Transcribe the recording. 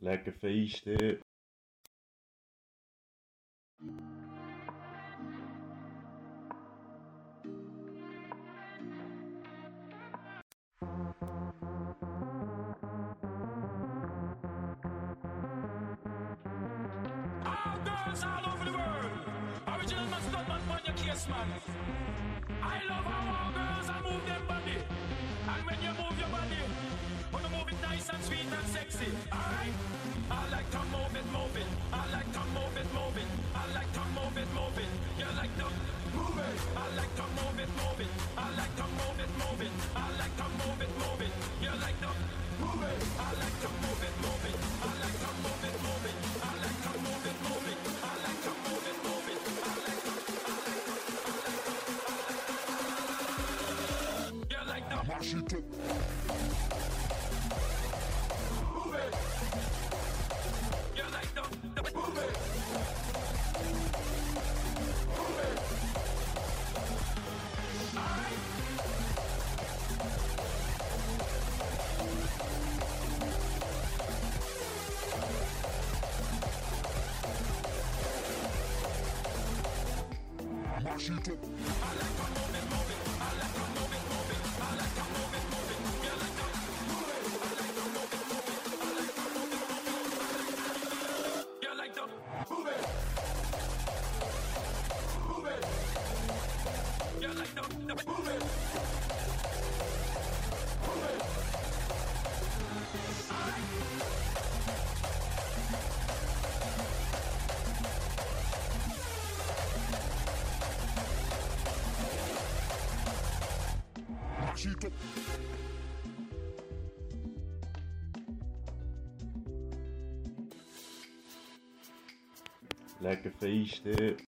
Lekker feesten. I love how girls I move their body. And when you move your body, wanna move it nice and sweet and sexy. Move it. Like the, move it. ziet. Lekker feesten.